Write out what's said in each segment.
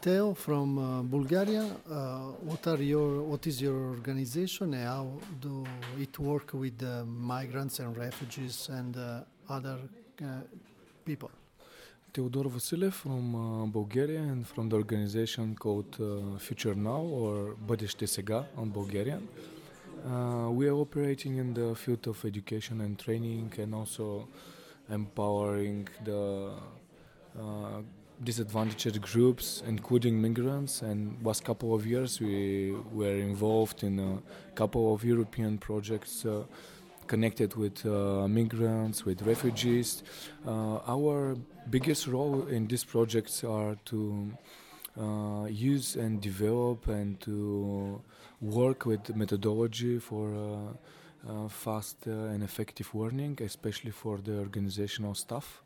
Teo from uh, Bulgaria. Uh, what are your what is your organization and how do it work with uh, migrants and refugees and uh, other uh, people? Teodor Vasilev from uh, Bulgaria and from the organization called Future Now or Бъдеще Sega on Bulgarian. we are operating in the field of education and training and also empowering the disadvantaged groups, including migrants. And last couple of years, we were involved in a couple of European projects uh, connected with uh, migrants, with refugees. Uh, our biggest role in these projects are to uh, use and develop and to work with methodology for uh, uh, fast uh, and effective learning, especially for the organizational staff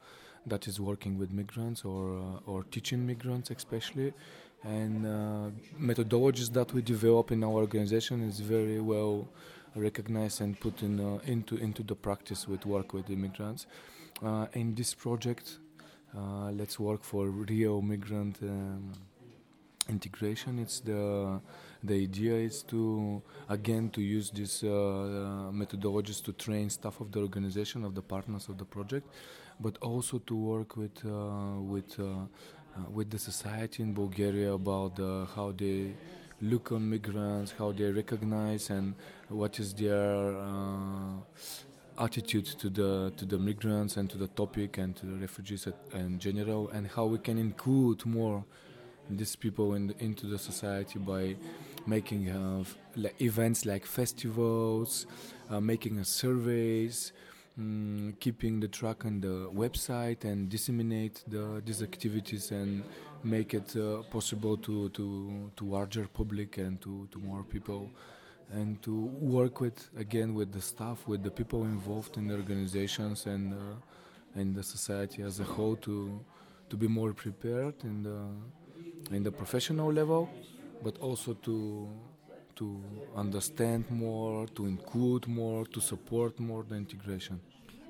that is working with migrants or uh, or teaching migrants, especially. And uh, methodologies that we develop in our organization is very well recognized and put in uh, into into the practice with work with immigrants. In this project, let's work for real migrant um, integration. It's the the idea is to again to use these uh, methodologies to train staff of the organization of the partners of the project, but also to work with uh, with uh, uh, with the society in Bulgaria about uh, how they look on migrants, how they recognize, and what is their uh, attitude to the to the migrants and to the topic and to the refugees at, in general, and how we can include more these people in into the society by making uh, like events like festivals, uh, making uh, surveys, mm, keeping the track on the website and disseminate the, these activities and make it uh, possible to, to, to larger public and to, to more people and to work with again with the staff with the people involved in the organizations and uh, and the society as a whole to to be more prepared in the in the professional level but also to to understand more to include more to support more the integration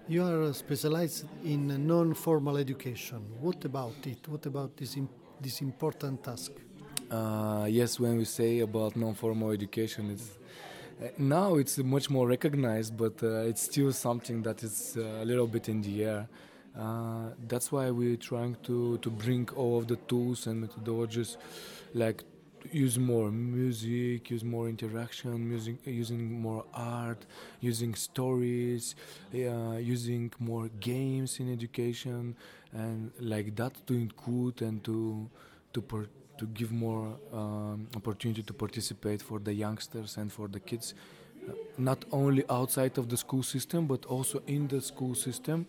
You are specialized in non-formal education. What about it? What about this im- this important task? Uh, yes, when we say about non-formal education, it's uh, now it's much more recognized, but uh, it's still something that is uh, a little bit in the air. Uh, that's why we're trying to to bring all of the tools and methodologies, like use more music, use more interaction, using using more art, using stories, uh, using more games in education, and like that to include and to to per, to give more um, opportunity to participate for the youngsters and for the kids, uh, not only outside of the school system but also in the school system,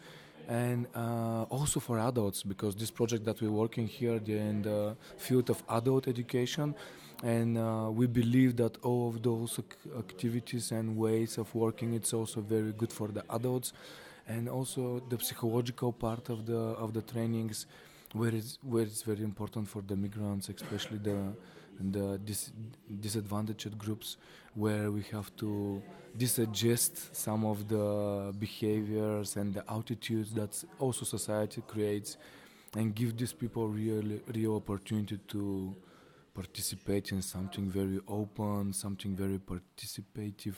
and uh, also for adults because this project that we're working here in the field of adult education, and uh, we believe that all of those ac- activities and ways of working it's also very good for the adults, and also the psychological part of the of the trainings where it's where it's very important for the migrants, especially the the dis, disadvantaged groups, where we have to disadjust some of the behaviors and the attitudes that also society creates, and give these people real real opportunity to participate in something very open, something very participative,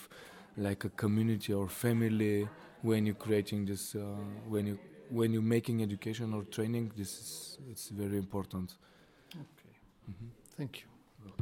like a community or family. When you're creating this, uh, when you when you're making education or training, this is it's very important. Okay. Mhm. Thank you.